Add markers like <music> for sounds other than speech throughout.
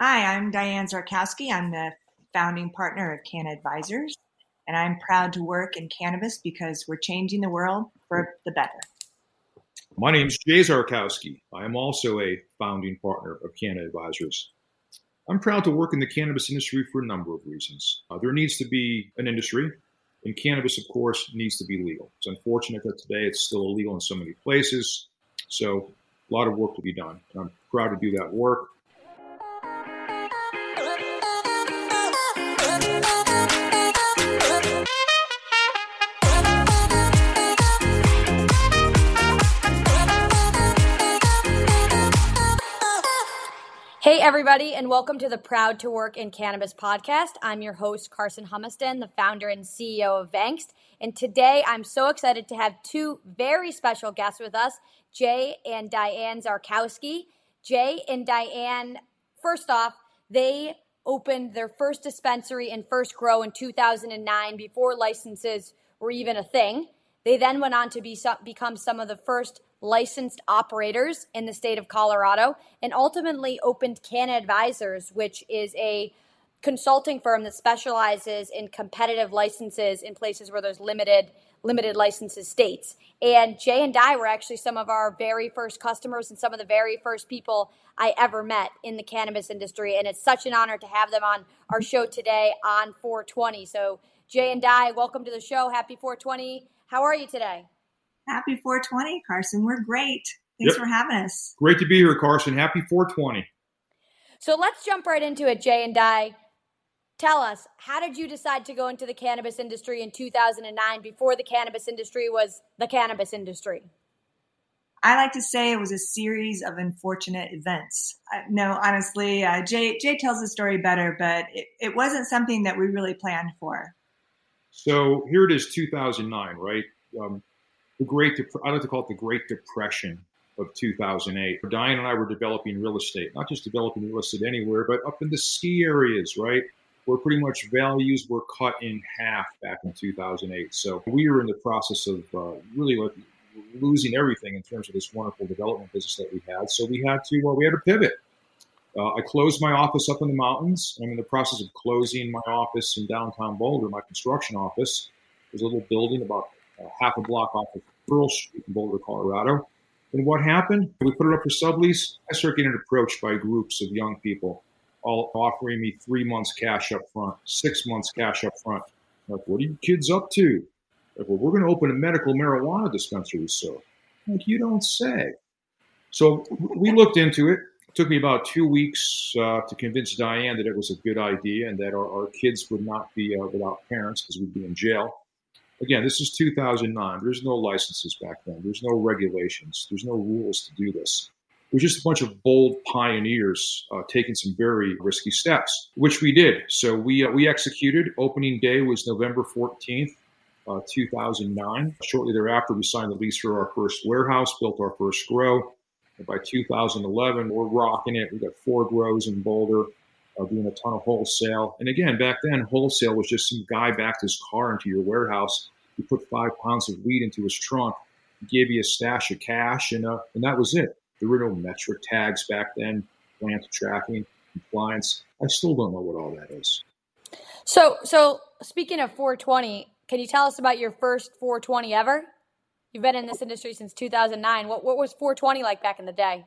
Hi, I'm Diane Czarkowski. I'm the founding partner of Canna Advisors, and I'm proud to work in cannabis because we're changing the world for the better. My name is Jay Czarkowski. I am also a founding partner of Canna Advisors. I'm proud to work in the cannabis industry for a number of reasons. Uh, there needs to be an industry, and cannabis, of course, needs to be legal. It's unfortunate that today it's still illegal in so many places. So, a lot of work to be done. And I'm proud to do that work. Hey, everybody, and welcome to the Proud to Work in Cannabis podcast. I'm your host, Karson Humiston, the founder and CEO of Vangst. And today I'm so excited to have two very special guests with us, Jay and Diane Czarkowski. Jay and Diane, first off, they opened their first dispensary and first grow in 2009 before licenses were even a thing. They then went on to be, become some of the first licensed operators in the state of Colorado and ultimately opened Canna Advisors, which is a consulting firm that specializes in competitive licenses in places where there's limited limited licenses states. And Jay and Di were actually some of our very first customers and some of the very first people I ever met in the cannabis industry. And it's such an honor to have them on our show today on 420. So Jay and Di, welcome to the show. Happy 420. How are you today? Happy 420, Karson. We're great. Thanks yep. for having us. Great to be here, Karson. Happy 420. So let's jump right into it, Jay and Di. Tell us, how did you decide to go into the cannabis industry in 2009 before the cannabis industry was the cannabis industry? I like to say it was a series of unfortunate events. Uh, no, honestly, uh, Jay, Jay tells the story better, but it, it wasn't something that we really planned for. So here it is, 2009, right? Um, the Great, I like to call it the Great Depression of 2008. Diane and I were developing real estate, not just developing real estate anywhere, but up in the ski areas, right? Where pretty much values were cut in half back in 2008. So we were in the process of uh, really like losing everything in terms of this wonderful development business that we had. So we had to uh, we had to pivot. Uh, I closed my office up in the mountains. I'm in the process of closing my office in downtown Boulder, my construction office. There's a little building about half a block off of Pearl Street in Boulder, Colorado. And what happened? We put it up for sublease. I started getting approached by groups of young people, all offering me three months cash up front, six months cash up front. Like, what are you kids up to? Like, well, we're going to open a medical marijuana dispensary So, Like, you don't say. So we looked into it. It took me about two weeks uh, to convince Diane that it was a good idea and that our, our kids would not be uh, without parents because we'd be in jail. Again, this is 2009. There's no licenses back then. There's no regulations. There's no rules to do this. We're just a bunch of bold pioneers uh, taking some very risky steps, which we did. So we uh, we executed. Opening day was November 14th, uh, 2009. Shortly thereafter, we signed the lease for our first warehouse, built our first grow. And by 2011, we're rocking it. We got four grows in Boulder uh, doing a ton of wholesale. And again, back then, wholesale was just some guy backed his car into your warehouse. He put five pounds of weed into his trunk, gave you a stash of cash, and uh, and that was it. There were no Metrc tags back then, plant tracking, compliance. I still don't know what all that is. So, so speaking of 420, can you tell us about your first 420 ever? You've been in this industry since 2009. What, what was 420 like back in the day?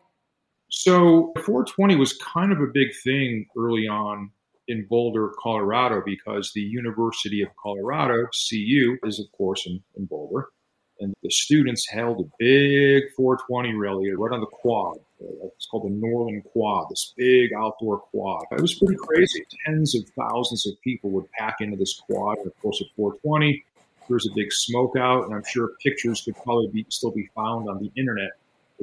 So 420 was kind of a big thing early on in Boulder, Colorado, because the University of Colorado, CU, is of course in, in Boulder. And the students held a big 420 rally right on the quad. Uh, it's called the Norlin Quad, this big outdoor quad. It was pretty crazy. Tens of thousands of people would pack into this quad. And of course, at 420, there's a big smoke out, and I'm sure pictures could probably be, still be found on the internet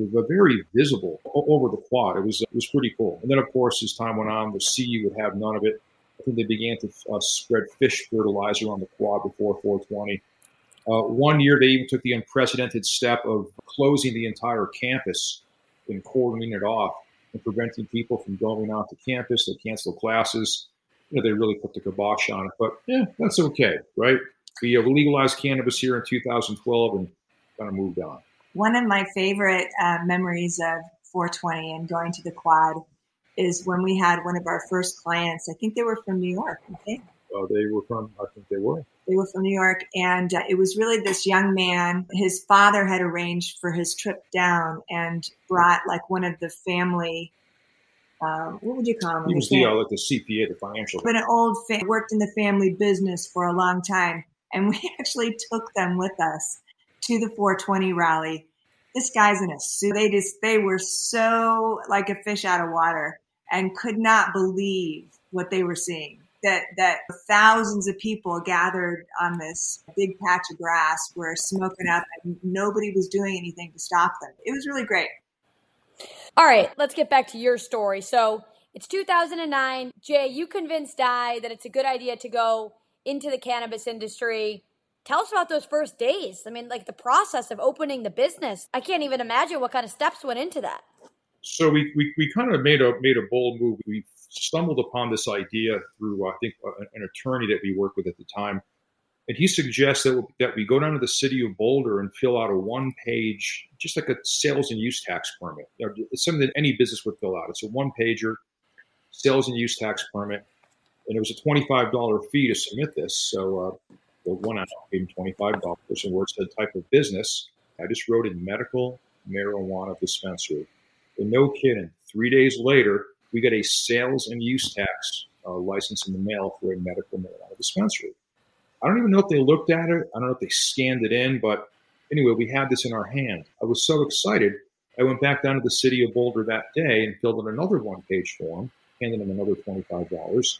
were very visible over the quad. It was it was pretty cool. And then, of course, as time went on, the sea would have none of it. I think they began to uh, spread fish fertilizer on the quad before 420. Uh, one year, they even took the unprecedented step of closing the entire campus and cordoning it off and preventing people from going out to campus. They canceled classes. You know, they really put the kibosh on it. But yeah, that's okay, right? We uh, legalized cannabis here in 2012 and kind of moved on one of my favorite uh, memories of 420 and going to the quad is when we had one of our first clients. I think they were from New York. I think. Uh, they were from, I think they were. They were from New York. And uh, it was really this young man. His father had arranged for his trip down and brought like one of the family. Um, what would you call him? He was the, uh, like the CPA, the financial. But an old fa- worked in the family business for a long time, and we <laughs> actually took them with us to the 420 rally. This guy's in a suit. They just they were so like a fish out of water and could not believe what they were seeing that that thousands of people gathered on this big patch of grass were smoking up and nobody was doing anything to stop them. It was really great. All right, let's get back to your story. So it's 2009. Jay, you convinced Di that it's a good idea to go into the cannabis industry. Tell us about those first days. I mean, like the process of opening the business. I can't even imagine what kind of steps went into that. So we, we, we kind of made a made a bold move. We stumbled upon this idea through, I think, an attorney that we worked with at the time. And he suggests that, that we go down to the city of Boulder and fill out a one page, just like a sales and use tax permit. It's something that any business would fill out. It's a one pager, sales and use tax permit. And it was a $25 fee to submit this. So uh, one out gave him $25 and where it said type of business, I just wrote in medical marijuana dispensary. And no kidding, three days later, we got a sales and use tax uh, license in the mail for a medical marijuana dispensary. I don't even know if they looked at it. I don't know if they scanned it in, but anyway, we had this in our hand. I was so excited. I went back down to the city of Boulder that day and filled in another one page form, handed them another $25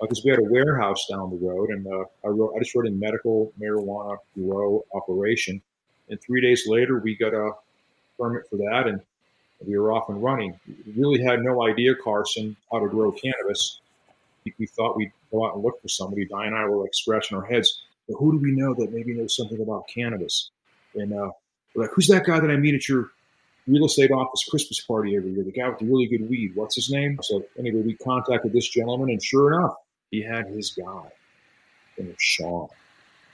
because uh, we had a warehouse down the road. And uh, I, wrote, I just wrote in medical marijuana grow operation. And three days later, we got a permit for that. And we were off and running. We really had no idea, Karson, how to grow cannabis. We thought we'd go out and look for somebody. Di and I were like scratching our heads. But who do we know that maybe knows something about cannabis? And uh, we're like, who's that guy that I meet at your real estate office Christmas party every year? The guy with the really good weed. What's his name? So anyway, we contacted this gentleman, and sure enough, he had his guy. It's Sean.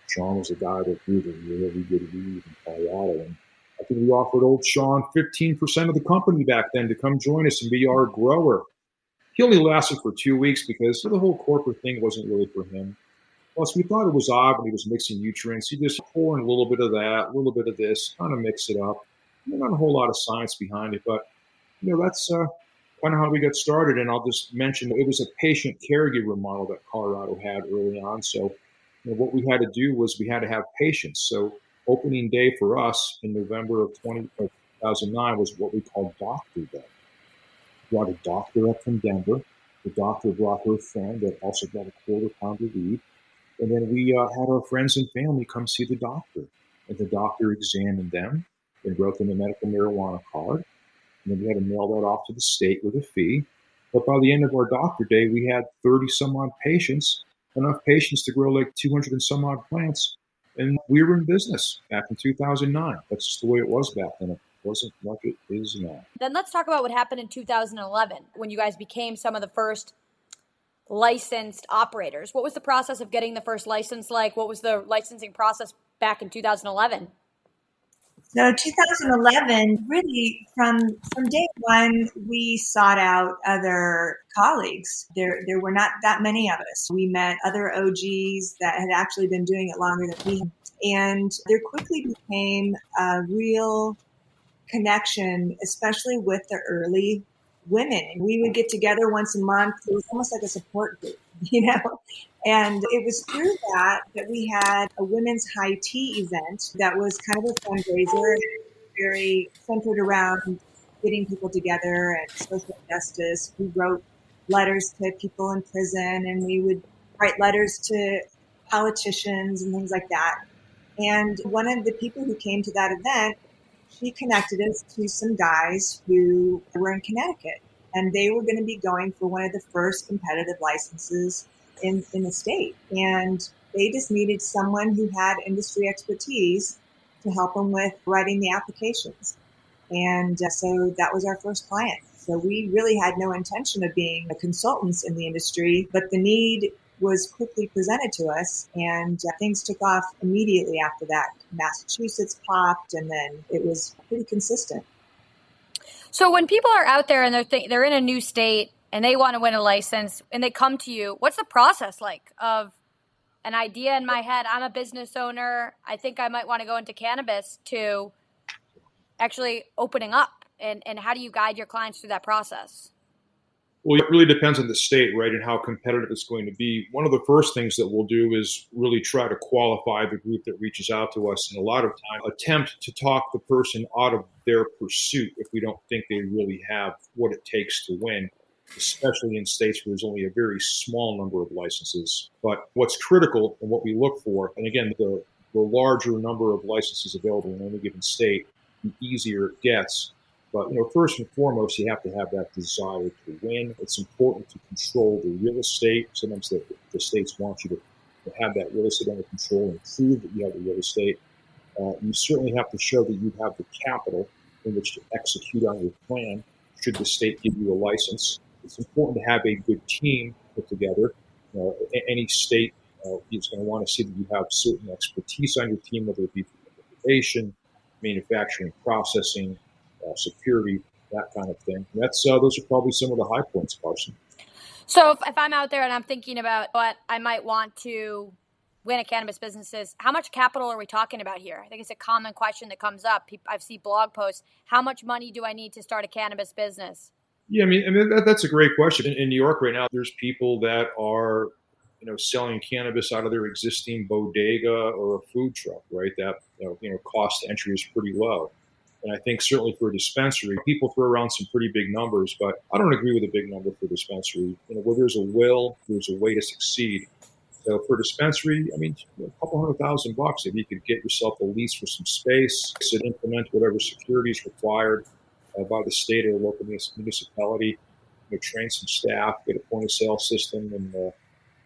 Sean was the guy that grew the really good weed in Colorado. And I think we offered old Sean 15% of the company back then to come join us and be our grower. He only lasted for two weeks because the whole corporate thing wasn't really for him. Plus, we thought it was odd when he was mixing nutrients. He just pour in a little bit of that, a little bit of this, kind of mix it up. Not a whole lot of science behind it, but you know that's uh, kind of how we got started. And I'll just mention it was a patient caregiver model that Colorado had early on. So you know, what we had to do was we had to have patients. So opening day for us in November of 20, 2009 was what we called Doctor Day. Brought a doctor up from Denver. The doctor brought her friend that also brought a quarter pound of weed. And then we uh, had our friends and family come see the doctor. And the doctor examined them and wrote them a medical marijuana card. And then we had to mail that off to the state with a fee. But by the end of our doctor day, we had 30 some odd patients, enough patients to grow like 200 and some odd plants and we were in business back in 2009. That's just the way it was back then. It wasn't like it is now. Then let's talk about what happened in 2011 when you guys became some of the first licensed operators. What was the process of getting the first license like? What was the licensing process back in 2011? No, 2011, really from from day one, we sought out other colleagues. There there were not that many of us. We met other OGs that had actually been doing it longer than we had. And there quickly became a real connection, especially with the early women. We would get together once a month. It was almost like a support group, <laughs> you know? And it was through that that we had a women's high tea event that was kind of a fundraiser, very centered around getting people together and social justice. We wrote letters to people in prison and we would write letters to politicians and things like that. And one of the people who came to that event, she connected us to some guys who were in Connecticut and they were going to be going for one of the first competitive licenses in, in the state. And they just needed someone who had industry expertise to help them with writing the applications. And uh, so that was our first client. So we really had no intention of being a consultants in the industry, but the need was quickly presented to us and uh, things took off immediately after that. Massachusetts popped and then it was pretty consistent. So when people are out there and they're th- they're in a new state and they want to win a license and they come to you, what's the process like of an idea in my head? I'm a business owner. I think I might want to go into cannabis to actually opening up and, and how do you guide your clients through that process? Well, it really depends on the state, right, and how competitive it's going to be. One of the first things that we'll do is really try to qualify the group that reaches out to us, and a lot of time attempt to talk the person out of their pursuit if we don't think they really have what it takes to win, especially in states where there's only a very small number of licenses. But what's critical and what we look for, and again, the, the larger number of licenses available in any given state, the easier it gets but you know, first and foremost, you have to have that desire to win. It's important to control the real estate. Sometimes the, the states want you to, to have that real estate under control and prove that you have the real estate. Uh, you certainly have to show that you have the capital in which to execute on your plan. Should the state give you a license, it's important to have a good team put together. Uh, any state uh, is going to want to see that you have certain expertise on your team, whether it be innovation, manufacturing, processing, uh, security, that kind of thing. That's uh, those are probably some of the high points, Karson. So if, if I'm out there and I'm thinking about what I might want to win a cannabis businesses, how much capital are we talking about here? I think it's a common question that comes up. I've seen blog posts. How much money do I need to start a cannabis business? Yeah, I mean, I mean that, that's a great question. In, in New York right now, there's people that are you know, selling cannabis out of their existing bodega or a food truck, right? That you know, you know, cost entry is pretty low. And I think certainly for a dispensary, people throw around some pretty big numbers, but I don't agree with a big number for dispensary. You know, where there's a will, there's a way to succeed. So for dispensary, I mean, a couple hundred thousand bucks if you could get yourself a lease for some space, and implement whatever security is required by the state or local municipality, you know, train some staff, get a point of sale system, and uh, you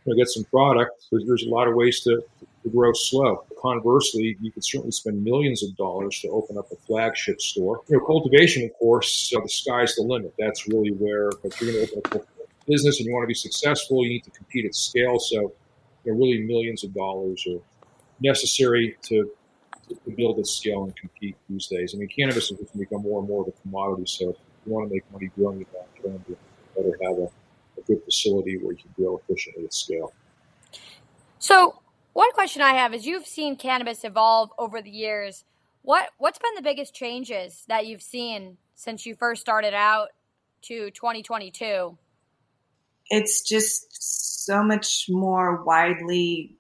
know, get some product. There's, there's a lot of ways to, to grow slow. Conversely, you could certainly spend millions of dollars to open up a flagship store. You know, cultivation, of course, uh, the sky's the limit. That's really where if you're going to open a business and you want to be successful, you need to compete at scale. So, you know, really millions of dollars are necessary to, to build at scale and compete these days. I mean, cannabis has become more and more of a commodity. So, if you want to make money growing it long term, you better have a, a good facility where you can grow efficiently at scale. So, one question I have is you've seen cannabis evolve over the years. What what's been the biggest changes that you've seen since you first started out to 2022? It's just so much more widely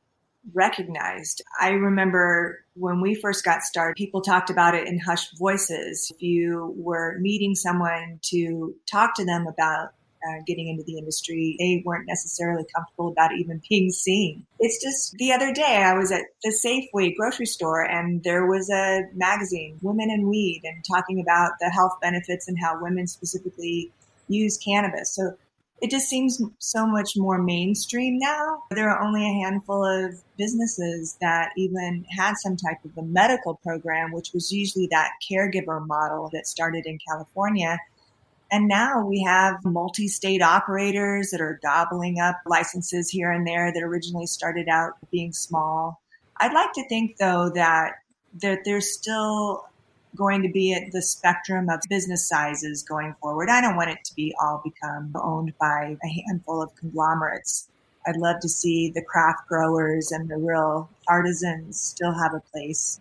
recognized. I remember when we first got started, people talked about it in hushed voices. If you were meeting someone to talk to them about uh, getting into the industry, they weren't necessarily comfortable about even being seen. It's just the other day I was at the Safeway grocery store and there was a magazine, Women in Weed, and talking about the health benefits and how women specifically use cannabis. So it just seems so much more mainstream now. There are only a handful of businesses that even had some type of a medical program, which was usually that caregiver model that started in California and now we have multi state operators that are gobbling up licenses here and there that originally started out being small. I'd like to think, though, that, that there's still going to be at the spectrum of business sizes going forward. I don't want it to be all become owned by a handful of conglomerates. I'd love to see the craft growers and the real artisans still have a place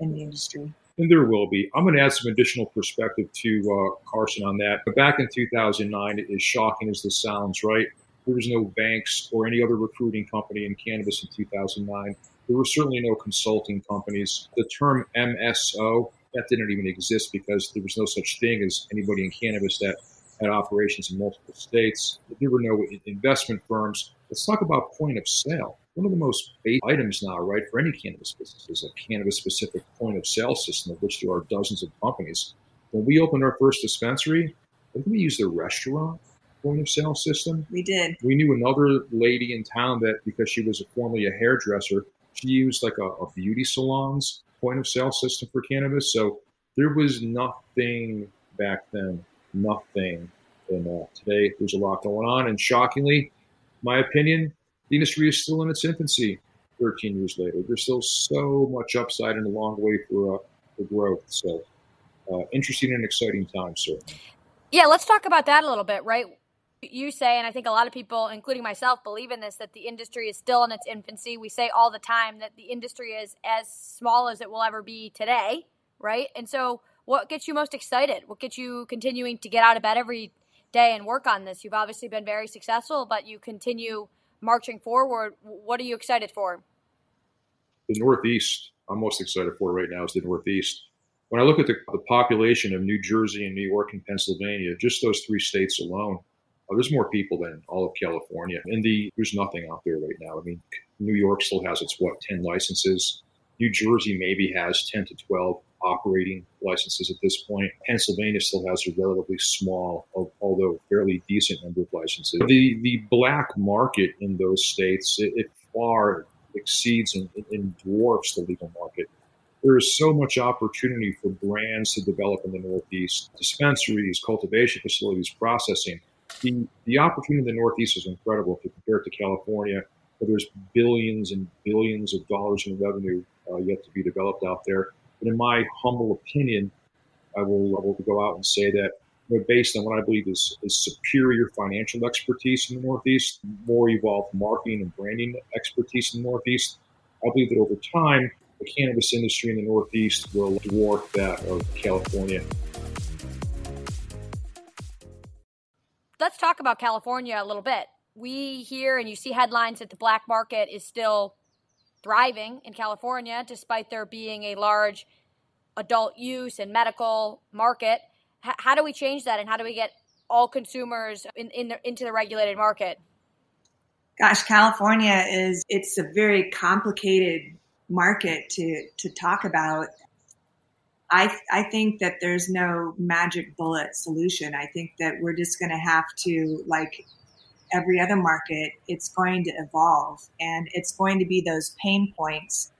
in the industry. And there will be. I'm going to add some additional perspective to uh, Karson on that. But back in 2009, as shocking as this sounds, right? There was no banks or any other recruiting company in cannabis in 2009. There were certainly no consulting companies. The term MSO, that didn't even exist because there was no such thing as anybody in cannabis that had operations in multiple states. There were no investment firms. Let's talk about point of sale one of the most basic items now, right, for any cannabis business is a cannabis specific point of sale system, of which there are dozens of companies. When we opened our first dispensary, did we use the restaurant point of sale system? We did. We knew another lady in town that because she was formerly a hairdresser, she used like a, a beauty salon's point of sale system for cannabis. So there was nothing back then, nothing. And uh, today there's a lot going on. And shockingly, my opinion, the industry is still in its infancy 13 years later. There's still so much upside and a long way for, uh, for growth. So uh, interesting and exciting time, sir. Yeah, let's talk about that a little bit, right? You say, and I think a lot of people, including myself, believe in this that the industry is still in its infancy. We say all the time that the industry is as small as it will ever be today, right? And so, what gets you most excited? What gets you continuing to get out of bed every day and work on this? You've obviously been very successful, but you continue marching forward. What are you excited for? The Northeast, I'm most excited for right now is the Northeast. When I look at the, the population of New Jersey and New York and Pennsylvania, just those three states alone, uh, there's more people than all of California. And the there's nothing out there right now. I mean, New York still has its what 10 licenses. New Jersey maybe has 10 to 12 operating licenses at this point. Pennsylvania still has a relatively small, although fairly decent number of licenses. The the black market in those states it, it far exceeds and, and dwarfs the legal market. There is so much opportunity for brands to develop in the Northeast, dispensaries, cultivation facilities, processing. The, the opportunity in the Northeast is incredible if you compare it to California, where there's billions and billions of dollars in revenue uh, yet to be developed out there. But in my humble opinion, I will, I will go out and say that you know, based on what I believe is, is superior financial expertise in the Northeast, more evolved marketing and branding expertise in the Northeast, I believe that over time, the cannabis industry in the Northeast will dwarf that of California. Let's talk about California a little bit. We hear and you see headlines that the black market is still thriving in California, despite there being a large adult use and medical market. H- how do we change that, and how do we get all consumers in, in the, into the regulated market? Gosh, California is it's a very complicated market to to talk about. I I think that there's no magic bullet solution. I think that we're just going to have to like every other market, it's going to evolve and it's going to be those pain points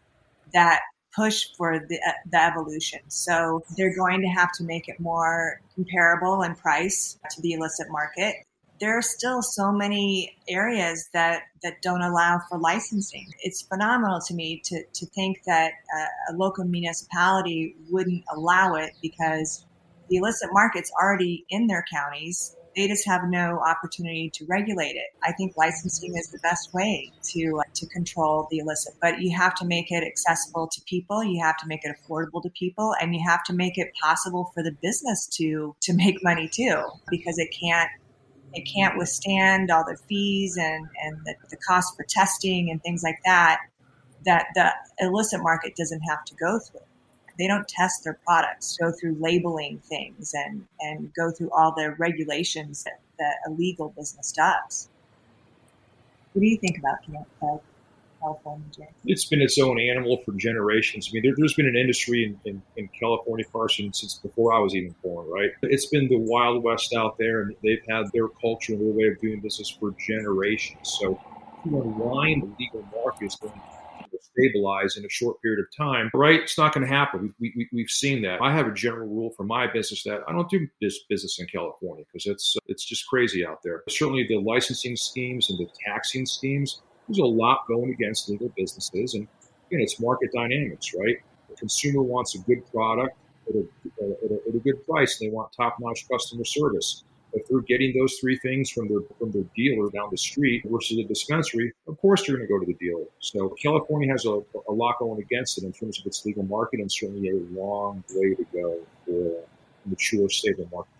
that push for the, uh, the evolution. So they're going to have to make it more comparable in price to the illicit market. There are still so many areas that, that don't allow for licensing. It's phenomenal to me to, to think that a, a local municipality wouldn't allow it because the illicit market's already in their counties they just have no opportunity to regulate it. I think licensing is the best way to uh, to control the illicit, but you have to make it accessible to people. You have to make it affordable to people, and you have to make it possible for the business to to make money too, because it can't it can't withstand all the fees and and the, the cost for testing and things like that that the illicit market doesn't have to go through they don't test their products, go through labeling things and, and go through all the regulations that, that a legal business does. What do you think about uh, California? It's been its own animal for generations. I mean, there, has been an industry in, in, in, California, Karson, since before I was even born, right? It's been the Wild West out there, and they've had their culture and their way of doing business for generations. So to unwind the legal market is going to stabilize in a short period of time, right? It's not going to happen. We, we, we've seen that. I have a general rule for my business that I don't do this business in California because it's it's just crazy out there. Certainly, the licensing schemes and the taxing schemes. There's a lot going against legal businesses, and again, it's market dynamics, right? The consumer wants a good product at a, at a, at a good price, and they want top-notch customer service if they're getting those three things from their from their dealer down the street versus a dispensary, of course they're going to go to the dealer. So California has a, a lot going against it in terms of its legal market, and certainly a long way to go for a mature, stable market.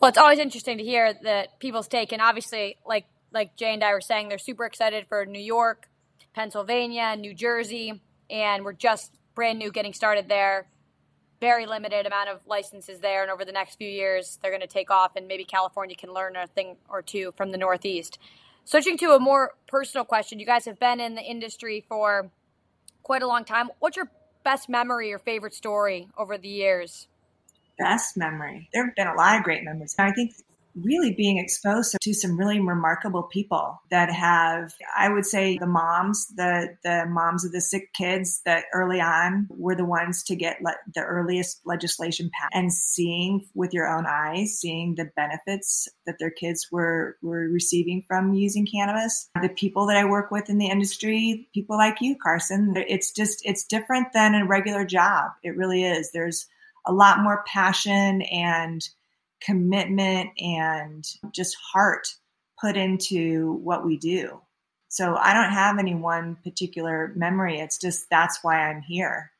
Well, it's always interesting to hear that people's take, and obviously, like like Jay and I were saying, they're super excited for New York, Pennsylvania, New Jersey, and we're just brand new getting started there very limited amount of licenses there, and over the next few years, they're going to take off, and maybe California can learn a thing or two from the Northeast. Switching to a more personal question, you guys have been in the industry for quite a long time. What's your best memory or favorite story over the years? Best memory. There have been a lot of great memories. I think really being exposed to some really remarkable people that have i would say the moms the the moms of the sick kids that early on were the ones to get le- the earliest legislation passed. And seeing with your own eyes seeing the benefits that their kids were were receiving from using cannabis. The people that i work with in the industry people like you carson it's just it's different than a regular job. It really is. There's a lot more passion and commitment and just heart put into what we do. So I don't have any one particular memory. It's just that's why I'm here.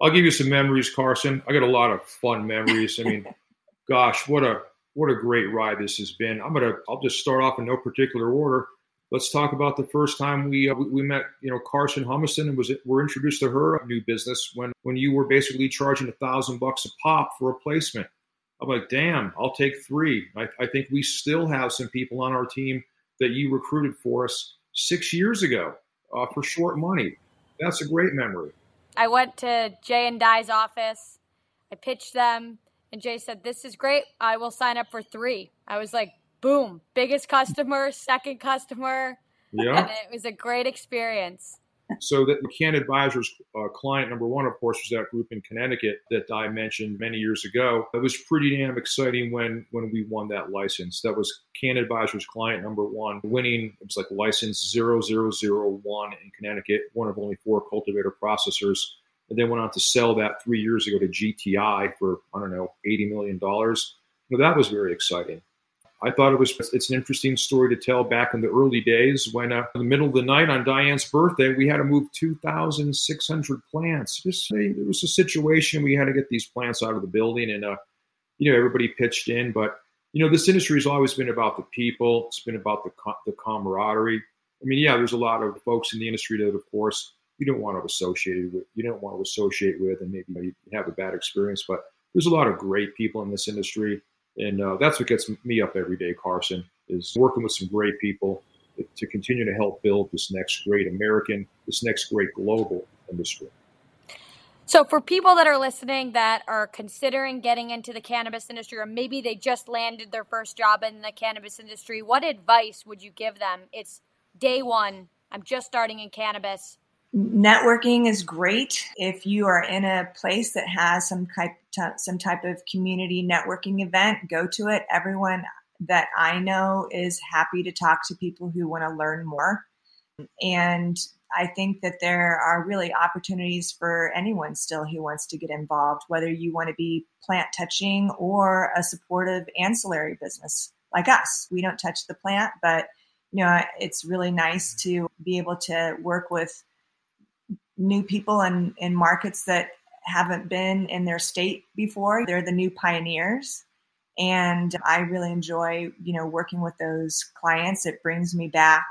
I'll give you some memories, Karson. I got a lot of fun memories. I mean, <laughs> gosh, what a what a great ride this has been. I'm gonna I'll just start off in no particular order. Let's talk about the first time we uh, we met. You know, Karson Humiston and was we're introduced to her new business when when you were basically charging a thousand bucks a pop for a placement. I'm like, damn, I'll take three. I, I think we still have some people on our team that you recruited for us six years ago uh, for short money. That's a great memory. I went to Jay and Di's office. I pitched them, and Jay said, "This is great. I will sign up for three. I was like, "Boom! Biggest customer, second customer." Yeah, and it was a great experience. So that McCann Advisors uh, client number one, of course, was that group in Connecticut that I mentioned many years ago. It was pretty damn exciting when when we won that license. That was Canna Advisors client number one, winning it was like license 0001 in Connecticut, one of only four cultivator processors. And then went on to sell that three years ago to GTI for I don't know eighty million dollars. That was very exciting. I thought it was it's an interesting story to tell back in the early days when uh, in the middle of the night on Diane's birthday we had to move 2,600 plants. Just say there was a situation we had to get these plants out of the building and uh, you know everybody pitched in, but you know this industry has always been about the people. It's been about the the camaraderie. I mean, yeah, there's a lot of folks in the industry that, of course, you don't want to associate with. You don't want to associate with, and maybe you have a bad experience. But there's a lot of great people in this industry and uh, that's what gets me up every day, Karson, is working with some great people to continue to help build this next great American, this next great global industry. So, for people that are listening that are considering getting into the cannabis industry, or maybe they just landed their first job in the cannabis industry, what advice would you give them? It's day one. I'm just starting in cannabis. Networking is great if you are in a place that has some type some type of community networking event. Go to it. Everyone that I know is happy to talk to people who want to learn more, and I think that there are really opportunities for anyone still who wants to get involved, whether you want to be plant touching or a supportive ancillary business like us. We don't touch the plant, but you know it's really nice to be able to work with new people in, in markets that haven't been in their state before. They're the new pioneers. And I really enjoy, you know, working with those clients. It brings me back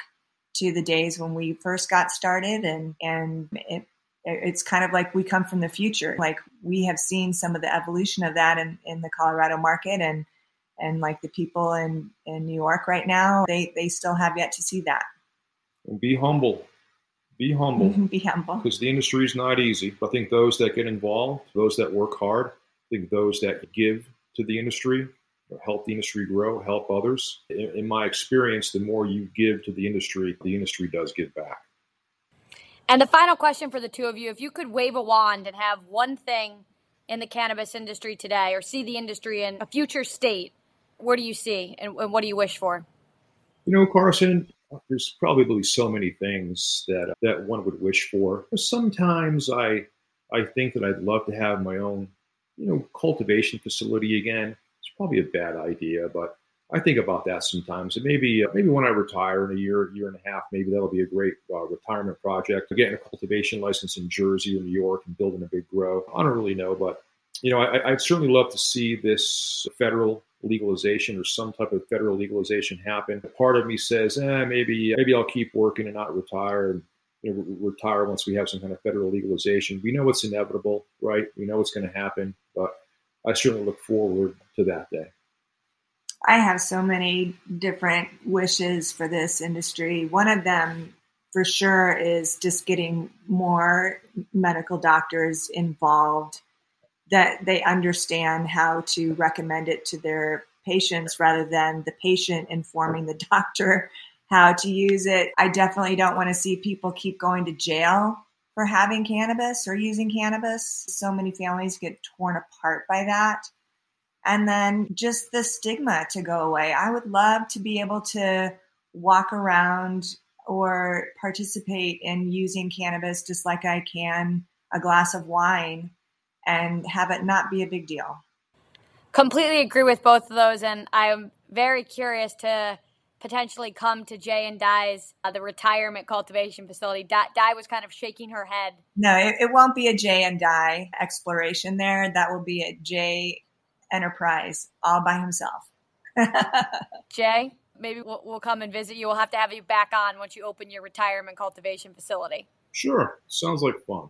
to the days when we first got started and, and it, it's kind of like we come from the future. Like we have seen some of the evolution of that in, in the Colorado market and, and like the people in, in New York right now, they, they still have yet to see that. Be humble be humble. <laughs> be humble. Because the industry is not easy. I think those that get involved, those that work hard, I think those that give to the industry, help the industry grow, help others. In, in my experience, the more you give to the industry, the industry does give back. And the final question for the two of you if you could wave a wand and have one thing in the cannabis industry today or see the industry in a future state, where do you see and, and what do you wish for? You know, Karson, there's probably so many things that that one would wish for. Sometimes I I think that I'd love to have my own, you know, cultivation facility again. It's probably a bad idea, but I think about that sometimes. And maybe uh, maybe when I retire in a year, year and a half, maybe that'll be a great uh, retirement project. Getting a cultivation license in Jersey or New York and building a big grow. I don't really know, but you know, I, I'd certainly love to see this federal legalization or some type of federal legalization happen. Part of me says, eh, maybe maybe I'll keep working and not retire and you know, retire once we have some kind of federal legalization. We know it's inevitable, right? We know it's going to happen, but I certainly look forward to that day. I have so many different wishes for this industry. One of them, for sure, is just getting more medical doctors involved that they understand how to recommend it to their patients rather than the patient informing the <laughs> doctor how to use it. I definitely don't want to see people keep going to jail for having cannabis or using cannabis. So many families get torn apart by that. And then just the stigma to go away. I would love to be able to walk around or participate in using cannabis just like I can a glass of wine and have it not be a big deal. Completely agree with both of those, and I'm very curious to potentially come to Jay and Di's uh, the retirement cultivation facility. Di, Di, was kind of shaking her head. No, it, it won't be a Jay and Di exploration there. That will be a Jay enterprise all by himself. <laughs> Jay, maybe we'll, we'll come and visit you. We'll have to have you back on once you open your retirement cultivation facility. Sure, sounds like fun.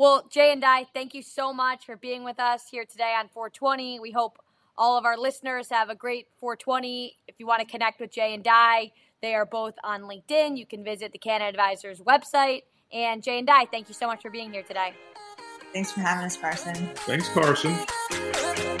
Well, Jay and Di, thank you so much for being with us here today on 420. We hope all of our listeners have a great 420. If you want to connect with Jay and Di, they are both on LinkedIn. You can visit the Canna Advisors website. And Jay and Di, thank you so much for being here today. Thanks for having us, Karson. Thanks, Karson.